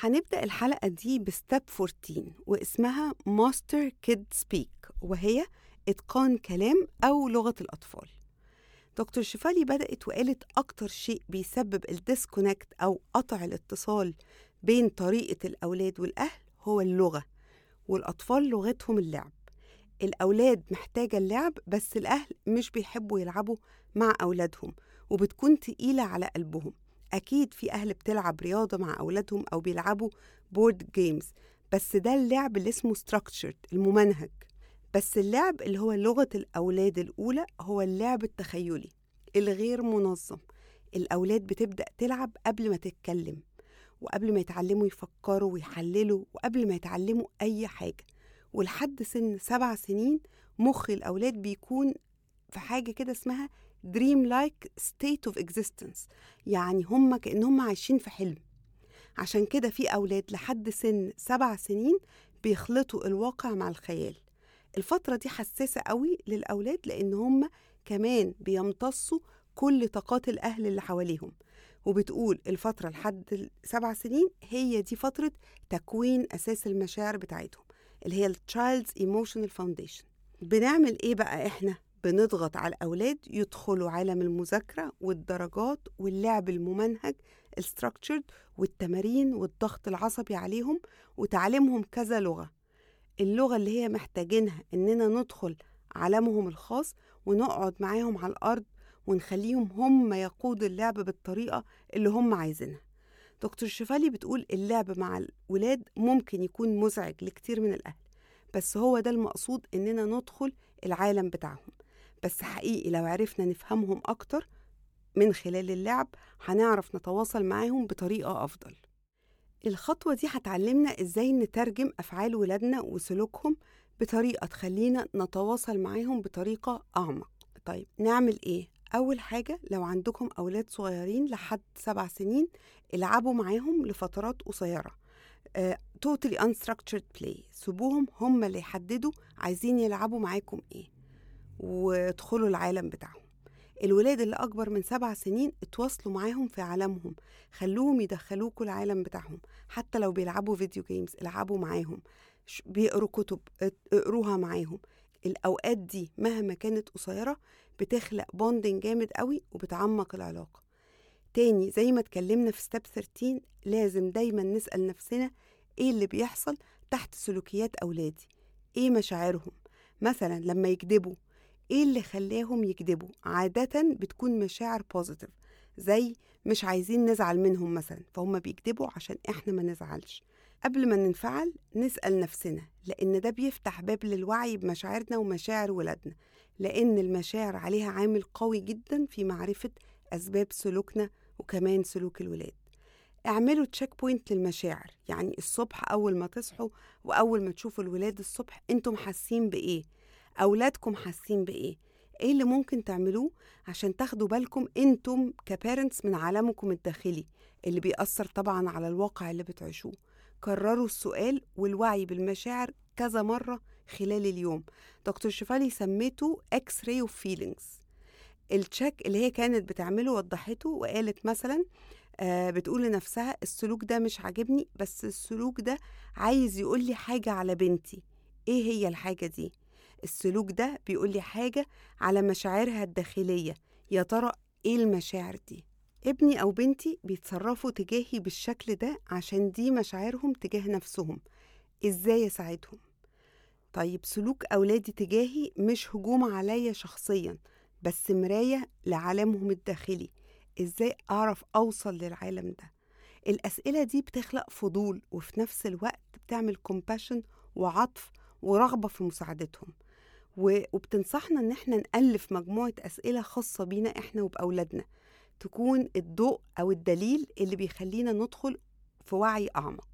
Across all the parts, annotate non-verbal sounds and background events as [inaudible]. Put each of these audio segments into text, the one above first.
هنبدأ الحلقة دي ب step 14 واسمها master kid speak وهي إتقان كلام أو لغة الأطفال. دكتور شفالي بدأت وقالت أكتر شيء بيسبب ال disconnect أو قطع الاتصال بين طريقة الأولاد والأهل هو اللغة والأطفال لغتهم اللعب. الأولاد محتاجة اللعب بس الأهل مش بيحبوا يلعبوا مع أولادهم وبتكون تقيلة على قلبهم. أكيد في أهل بتلعب رياضة مع أولادهم أو بيلعبوا board games بس ده اللعب اللي اسمه structured الممنهج. بس اللعب اللي هو لغة الأولاد الأولى هو اللعب التخيلي الغير منظم. الأولاد بتبدأ تلعب قبل ما تتكلم وقبل ما يتعلموا يفكروا ويحللوا وقبل ما يتعلموا أي حاجة. ولحد سن سبع سنين مخ الأولاد بيكون في حاجة كده اسمها dream like state of existence. يعني هم كأنهم عايشين في حلم. عشان كده في أولاد لحد سن سبع سنين بيخلطوا الواقع مع الخيال. الفترة دي حساسة قوي للأولاد لأن هم كمان بيمتصوا كل طاقات الأهل اللي حواليهم. وبتقول الفترة لحد سبع سنين هي دي فترة تكوين أساس المشاعر بتاعتهم اللي هي ال child's emotional foundation بنعمل إيه بقى إحنا؟ بنضغط على الأولاد يدخلوا عالم المذاكرة والدرجات واللعب الممنهج ال structured والتمارين والضغط العصبي عليهم وتعليمهم كذا لغة. اللغة اللي هي محتاجينها إننا ندخل عالمهم الخاص ونقعد معاهم على الأرض ونخليهم هم يقودوا اللعب بالطريقة اللي هم عايزينها. دكتور شفالي بتقول اللعب مع الولاد ممكن يكون مزعج لكتير من الأهل بس هو ده المقصود إننا ندخل العالم بتاعهم. بس حقيقي لو عرفنا نفهمهم أكتر من خلال اللعب هنعرف نتواصل معاهم بطريقة أفضل. الخطوة دي هتعلمنا إزاي نترجم أفعال ولادنا وسلوكهم بطريقة تخلينا نتواصل معاهم بطريقة أعمق. طيب نعمل إيه؟ أول حاجة لو عندكم أولاد صغيرين لحد سبع سنين العبوا معاهم لفترات قصيرة. uh, totally unstructured play. سيبوهم هم اللي يحددوا عايزين يلعبوا معاكم إيه. وادخلوا العالم بتاعهم. الولاد اللي أكبر من سبع سنين اتواصلوا معاهم في عالمهم خلوهم يدخلوكوا العالم بتاعهم حتى لو بيلعبوا فيديو جيمز العبوا معاهم بيقروا كتب اقروها معاهم. الأوقات دي مهما كانت قصيرة بتخلق bonding جامد قوي وبتعمق العلاقة. تاني زي ما اتكلمنا في step 13 لازم دايما نسأل نفسنا إيه اللي بيحصل تحت سلوكيات أولادي؟ إيه مشاعرهم؟ مثلا لما يكذبوا إيه اللي خلاهم يكذبوا؟ عادة بتكون مشاعر positive زي مش عايزين نزعل منهم مثلا فهم بيكذبوا عشان إحنا ما نزعلش. قبل ما ننفعل نسأل نفسنا لأن ده بيفتح باب للوعي بمشاعرنا ومشاعر ولادنا لأن المشاعر عليها عامل قوي جدا في معرفة أسباب سلوكنا وكمان سلوك الولاد. اعملوا check point للمشاعر يعني الصبح أول ما تصحوا وأول ما تشوفوا الولاد الصبح أنتم حاسين بإيه؟ أولادكم حاسين بإيه؟ إيه اللي ممكن تعملوه عشان تاخدوا بالكم أنتم ك parents من عالمكم الداخلي اللي بيأثر طبعا على الواقع اللي بتعيشوه. كرروا السؤال والوعي بالمشاعر كذا مرة خلال اليوم. دكتور شفالي سميته x-ray of feelings ال check اللي هي كانت بتعمله وضحته وقالت مثلا آه بتقول لنفسها السلوك ده مش عاجبني بس السلوك ده عايز يقول لي حاجة على بنتي. إيه هي الحاجة دي؟ السلوك ده بيقول لي حاجة على مشاعرها الداخلية يا ترى إيه المشاعر دي ابني أو بنتي بيتصرفوا تجاهي بالشكل ده عشان دي مشاعرهم تجاه نفسهم إزاي أساعدهم؟ طيب سلوك أولادي تجاهي مش هجوم عليا شخصيا بس مراية لعالمهم الداخلي إزاي أعرف أوصل للعالم ده؟ الأسئلة دي بتخلق فضول وفي نفس الوقت بتعمل كومباشن وعطف ورغبة في مساعدتهم وبتنصحنا إن إحنا نألف مجموعة أسئلة خاصة بينا إحنا وبأولادنا تكون الضوء أو الدليل اللي بيخلينا ندخل في وعي أعمق.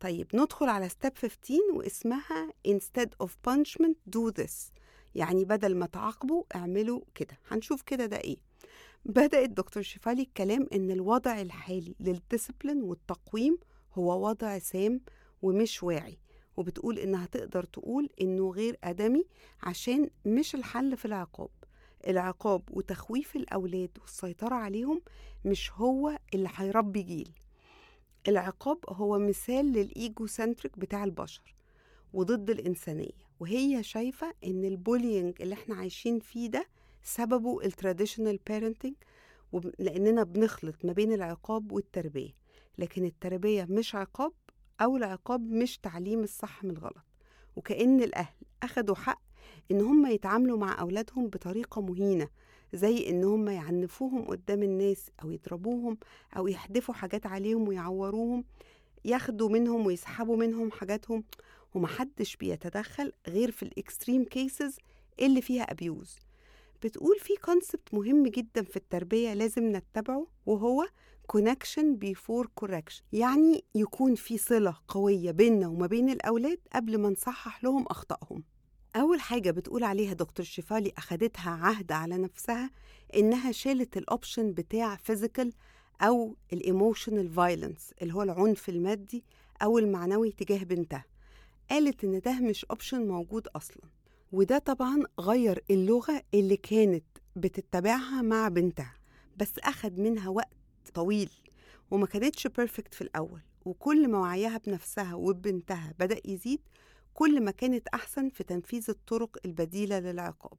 طيب ندخل على step 15 واسمها instead of punishment do this. يعني بدل ما تعاقبوا اعملوا كده. هنشوف كده ده إيه. بدأت دكتور شفالي الكلام إن الوضع الحالي لل discipline والتقويم هو وضع سام ومش واعي. وبتقول إنها تقدر تقول إنه غير آدمي عشان مش الحل في العقاب. العقاب وتخويف الأولاد والسيطرة عليهم مش هو اللي هيربي جيل. العقاب هو مثال لل egocentric بتاع البشر وضد الإنسانية وهي شايفة إن ال bullying اللي إحنا عايشين فيه ده سببه ال traditional parenting لأننا بنخلط ما بين العقاب والتربية. لكن التربية مش عقاب أو العقاب مش تعليم الصح من الغلط. وكأن الأهل أخدوا حق إن هم يتعاملوا مع أولادهم بطريقة مهينة زي إن هم يعنفوهم قدام الناس أو يضربوهم أو يحدفوا حاجات عليهم ويعوروهم ياخدوا منهم ويسحبوا منهم حاجاتهم. ومحدش بيتدخل غير في ال extreme cases اللي فيها abuse بتقول في concept مهم جدا في التربية لازم نتبعه وهو connection before correction. يعني يكون في صلة قوية بيننا وما بين الأولاد قبل ما نصحح لهم أخطائهم. أول حاجة بتقول عليها دكتور شفالي أخدتها عهد على نفسها إنها شالت ال option بتاع physical أو ال emotional violence اللي هو العنف المادي أو المعنوي تجاه بنتها. قالت إن ده مش option موجود أصلا. وده طبعا غير اللغة اللي كانت بتتبعها مع بنتها. بس أخد منها وقت طويل وما كانتش بيرفكت في الأول وكل ما وعيها بنفسها وببنتها بدأ يزيد كل ما كانت أحسن في تنفيذ الطرق البديلة للعقاب.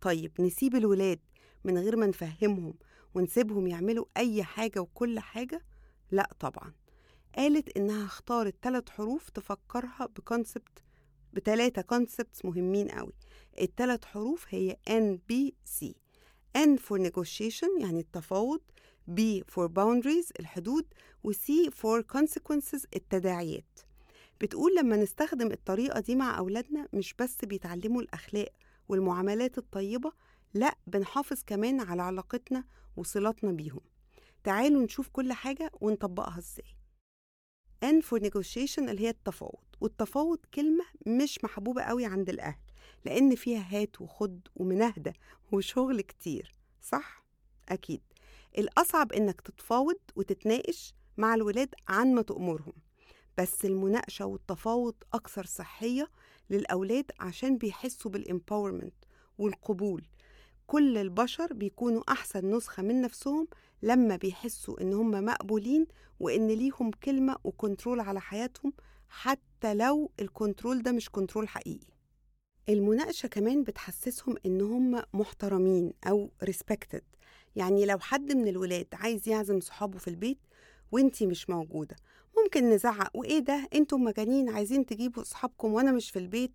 طيب نسيب الولاد من غير ما نفهمهم ونسيبهم يعملوا أي حاجة وكل حاجة؟ لا طبعا. قالت إنها اختارت ثلاث حروف تفكرها بكونسبت بتلاتة كونسبتس مهمين قوي. الثلاث حروف هي N B C. N for negotiation يعني التفاوض B for boundaries الحدود و C for consequences التداعيات. بتقول لما نستخدم الطريقة دي مع أولادنا مش بس بيتعلموا الأخلاق والمعاملات الطيبة لا بنحافظ كمان على علاقتنا وصلاتنا بيهم. تعالوا نشوف كل حاجة ونطبقها إزاي. N for negotiation اللي هي التفاوض. والتفاوض كلمة مش محبوبة قوي عند الأهل لأن فيها هات وخد ومناهدة وشغل كتير صح؟ أكيد. الأصعب إنك تتفاوض وتتناقش مع الولاد عن ما تأمرهم بس المناقشة والتفاوض أكثر صحية للأولاد عشان بيحسوا بالإمباورمنت والقبول. كل البشر بيكونوا أحسن نسخة من نفسهم لما بيحسوا إن هم مقبولين وإن ليهم كلمة و control على حياتهم حتى لو ال control ده مش control حقيقي. المناقشة كمان بتحسسهم إن هم محترمين أو respected. يعني لو حد من الولاد عايز يعزم صحابه في البيت وإنتي مش موجودة ممكن نزعق وإيه ده؟ أنتم مجانين عايزين تجيبوا أصحابكم وأنا مش في البيت.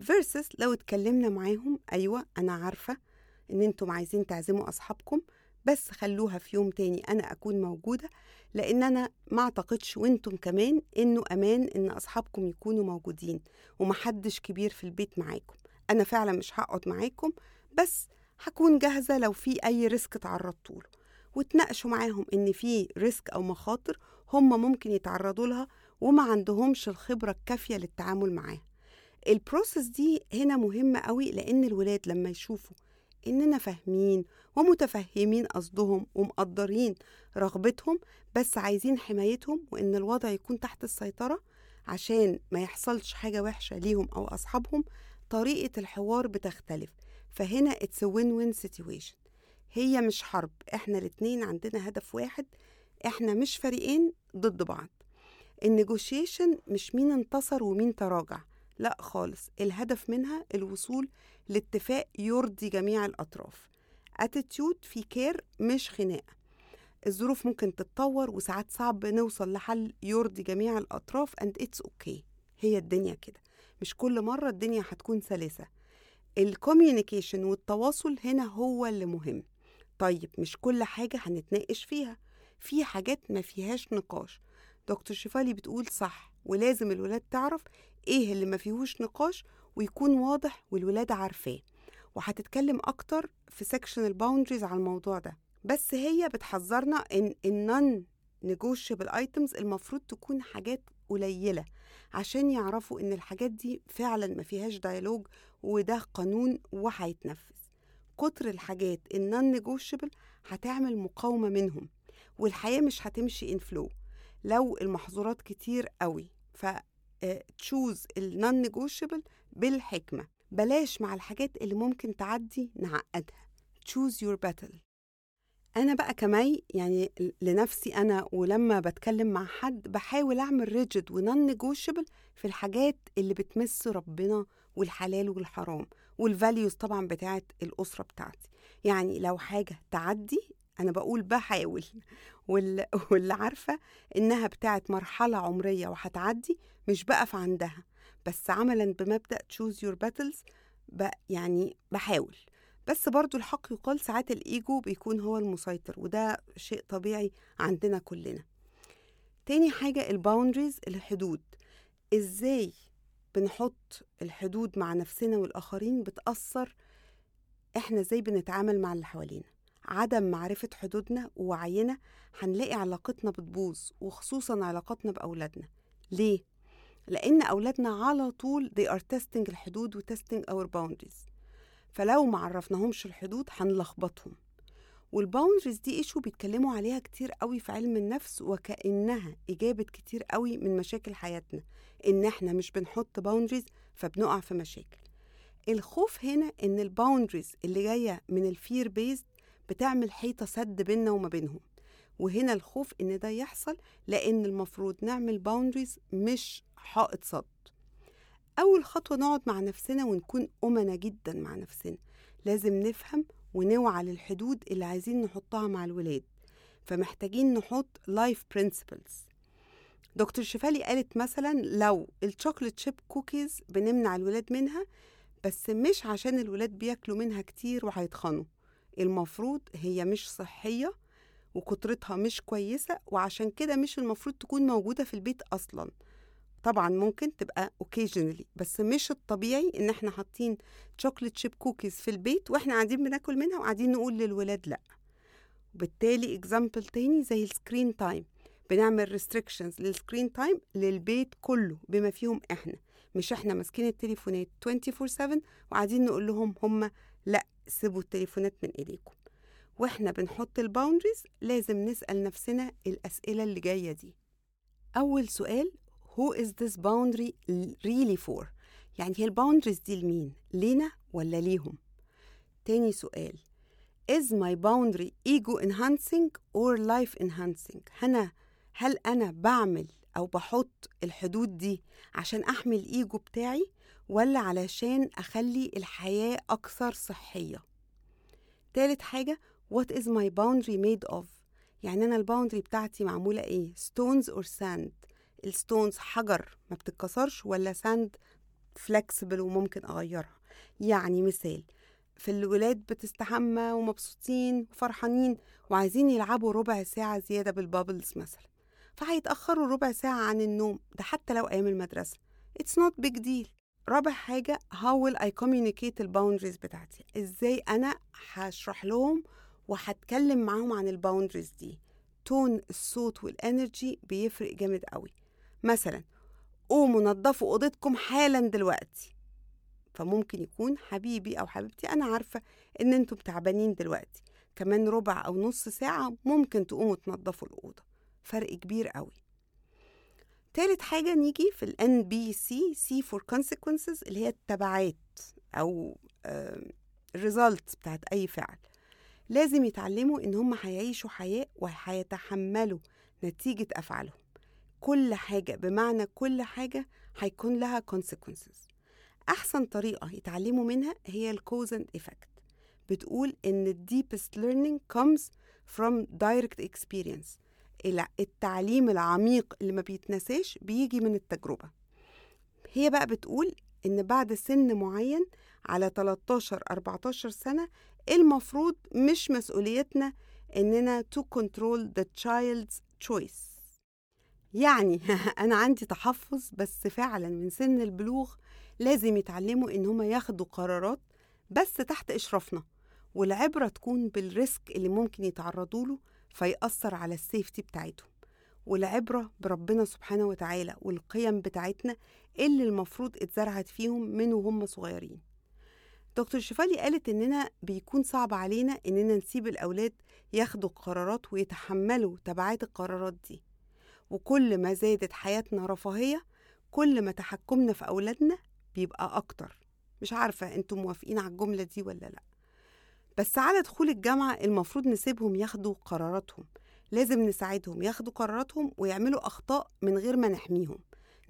versus لو اتكلمنا معاهم أيوة أنا عارفة إن أنتم عايزين تعزموا أصحابكم بس خلوها في يوم تاني أنا أكون موجودة لأن أنا ما أعتقدش وأنتم كمان إنه أمان إن أصحابكم يكونوا موجودين ومحدش كبير في البيت معاكم. أنا فعلا مش هقعد معاكم بس هكون جاهزة لو في أي risk تعرضتوا له وتناقشوا معاهم إن في risk أو مخاطر هم ممكن يتعرضوا لها وما عندهمش الخبرة الكافية للتعامل معاها. البروسيس دي هنا مهمة قوي لأن الولاد لما يشوفوا إننا فاهمين ومتفهمين قصدهم ومقدرين رغبتهم بس عايزين حمايتهم وإن الوضع يكون تحت السيطرة عشان ما يحصلش حاجة وحشة ليهم أو أصحابهم طريقة الحوار بتختلف. فهنا it's a win-win situation. هي مش حرب إحنا الاتنين عندنا هدف واحد إحنا مش فريقين ضد بعض. النيجوشيشن مش مين انتصر ومين تراجع. لا خالص الهدف منها الوصول لاتفاق يرضي جميع الأطراف. attitude في care مش خناقة. الظروف ممكن تتطور وساعات صعب نوصل لحل يرضي جميع الأطراف and it's okay. هي الدنيا كده. مش كل مرة الدنيا هتكون سلسة. ال communication والتواصل هنا هو اللي مهم. طيب مش كل حاجة هنتناقش فيها. في حاجات ما فيهاش نقاش. دكتور شفالي بتقول صح ولازم الولاد تعرف إيه اللي ما فيهوش نقاش ويكون واضح والولاد عارفاه. وهتتكلم أكتر في section ال boundaries على الموضوع ده. بس هي بتحذرنا ان ال non-negotiable items المفروض تكون حاجات قليلة عشان يعرفوا إن الحاجات دي فعلا ما فيهاش dialogue وده قانون وهيتنفذ. كتر الحاجات ال non-negotiable هتعمل مقاومة منهم والحياة مش هتمشي in flow لو المحظورات كتير قوي ف choose ال non-negotiable بالحكمة. بلاش مع الحاجات اللي ممكن تعدي نعقدها. choose your battle. أنا بقى كمي يعني لنفسي أنا ولما بتكلم مع حد بحاول أعمل rigid و non-negotiable في الحاجات اللي بتمس ربنا والحلال والحرام وال values طبعا بتاعت الأسرة بتاعتي. يعني لو حاجة تعدي أنا بقول بحاول. [laughs] واللي عارفة إنها بتاعت مرحلة عمرية وهتعدي مش بقف عندها. بس عملا بمبدأ choose your battles ب يعني بحاول. بس برضو الحق يقال ساعات الإيجو بيكون هو المسيطر وده شيء طبيعي عندنا كلنا. تاني حاجة ال boundaries الحدود. إزاي بنحط الحدود مع نفسنا والآخرين بتأثر إحنا إزاي بنتعامل مع اللي حوالينا؟ عدم معرفة حدودنا ووعينا هنلاقي علاقتنا بتبوظ وخصوصا علاقتنا بأولادنا. ليه؟ لأن أولادنا على طول they are testing الحدود و testing our boundaries. فلو ما عرفناهمش الحدود هنلخبطهم. وال boundaries دي issue بيتكلموا عليها كتير قوي في علم النفس وكأنها إجابة كتير قوي من مشاكل حياتنا. إن إحنا مش بنحط boundaries فبنقع في مشاكل. الخوف هنا إن ال boundaries اللي جاية من ال fear based بتعمل حيطة سد بيننا وما بينهم. وهنا الخوف إن ده يحصل لأن المفروض نعمل boundaries مش حائط صد أول خطوة نقعد مع نفسنا ونكون أمنا جدا مع نفسنا. لازم نفهم ونوعى للحدود اللي عايزين نحطها مع الولاد. فمحتاجين نحط life principles دكتور شفالي قالت مثلا لو ال chocolate chip cookies بنمنع الولاد منها بس مش عشان الولاد بياكلوا منها كتير وهيتخنوا. المفروض هي مش صحية وكترتها مش كويسة وعشان كده مش المفروض تكون موجودة في البيت أصلاً. طبعا ممكن تبقى occasionally بس مش الطبيعي إن إحنا حاطين chocolate chip cookies في البيت وإحنا قاعدين بناكل منها وقاعدين نقول للولاد لأ. وبالتالي example تاني زي ال screen time بنعمل restrictions لل screen time للبيت كله بما فيهم إحنا. مش إحنا ماسكين التليفونات 24/7 وقاعدين نقول لهم هم لأ. سيبوا التليفونات من إيديكم. وإحنا بنحط ال boundaries لازم نسأل نفسنا الأسئلة اللي جاية دي. أول سؤال who is this boundary really for يعني هي ال boundaries دي لمين؟ لينا ولا ليهم؟ تاني سؤال is my boundary ego enhancing or life enhancing أنا هل أنا بعمل أو بحط الحدود دي عشان أحمي الإيجو بتاعي؟ ولا علشان أخلي الحياة أكثر صحية. تالت حاجة what is my boundary made of يعني أنا ال boundary بتاعتي معمولة إيه؟ stones or sand ال stones حجر ما بتتكسرش ولا sand flexible وممكن أغيرها؟ يعني مثال في الولاد بتستحمى ومبسوطين وفرحانين وعايزين يلعبوا ربع ساعة زيادة بال bubbles مثلا فهيتأخروا ربع ساعة عن النوم ده حتى لو أيام المدرسة. It's not big deal. رابع حاجة how will I communicate ال boundaries بتاعتي؟ إزاي أنا هشرح لهم وهتكلم معاهم عن ال boundaries دي؟ tone الصوت وال energy بيفرق جامد قوي. مثلا قوموا نظفوا أوضتكم حالا دلوقتي. فممكن يكون حبيبي أو حبيبتي أنا عارفة إن أنتم تعبانين دلوقتي. كمان ربع أو نص ساعة ممكن تقوموا تنظفوا الأوضة. فرق كبير قوي. تالت حاجة نيجي في ال NBC C for consequences اللي هي التبعات أو الريزلتس بتاعت أي فعل. لازم يتعلموا إن هم هيعيشوا حياة وهيتحملوا نتيجة أفعالهم. كل حاجة بمعنى كل حاجة هيكون لها consequences. أحسن طريقة يتعلموا منها هي ال cause and effect. بتقول إن ال deepest learning comes from direct experience. التعليم العميق اللي ما بيتنساش بيجي من التجربة. هي بقى بتقول إن بعد سن معين على 13-14 سنة المفروض مش مسؤوليتنا إننا to control the child's choice. يعني [laughs] أنا عندي تحفظ بس فعلا من سن البلوغ لازم يتعلموا إن هما ياخدوا قرارات بس تحت إشرافنا والعبرة تكون بال risk اللي ممكن يتعرضوا له فيأثر على ال safety بتاعتهم. والعبرة بربنا سبحانه وتعالى والقيم بتاعتنا اللي المفروض اتزرعت فيهم من وهم صغيرين. دكتور شفالي قالت إننا بيكون صعب علينا إننا نسيب الأولاد ياخدوا قرارات ويتحملوا تبعات القرارات دي. وكل ما زادت حياتنا رفاهية كل ما تحكمنا في أولادنا بيبقى أكتر. مش عارفة أنتم موافقين على الجملة دي ولا لأ. بس على دخول الجامعة المفروض نسيبهم ياخدوا قراراتهم. لازم نساعدهم ياخدوا قراراتهم ويعملوا أخطاء من غير ما نحميهم.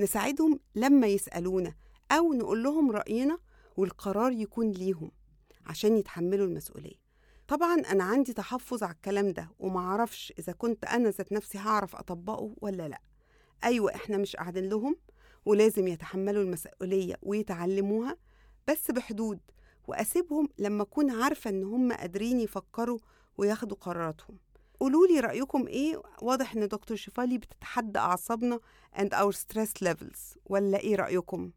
نساعدهم لما يسألونا أو نقول لهم رأينا والقرار يكون ليهم عشان يتحملوا المسؤولية. طبعا أنا عندي تحفظ على الكلام ده ومعرفش إذا كنت أنا ذات نفسي هعرف أطبقه ولا لأ. أيوة إحنا مش قاعدين لهم ولازم يتحملوا المسؤولية ويتعلموها بس بحدود. وأسيبهم لما أكون عارفة إن هم قادرين يفكروا وياخدوا قراراتهم قولوا لي رأيكم إيه واضح إن دكتور شفالي بتتحدى أعصابنا and our stress levels ولا إيه رأيكم؟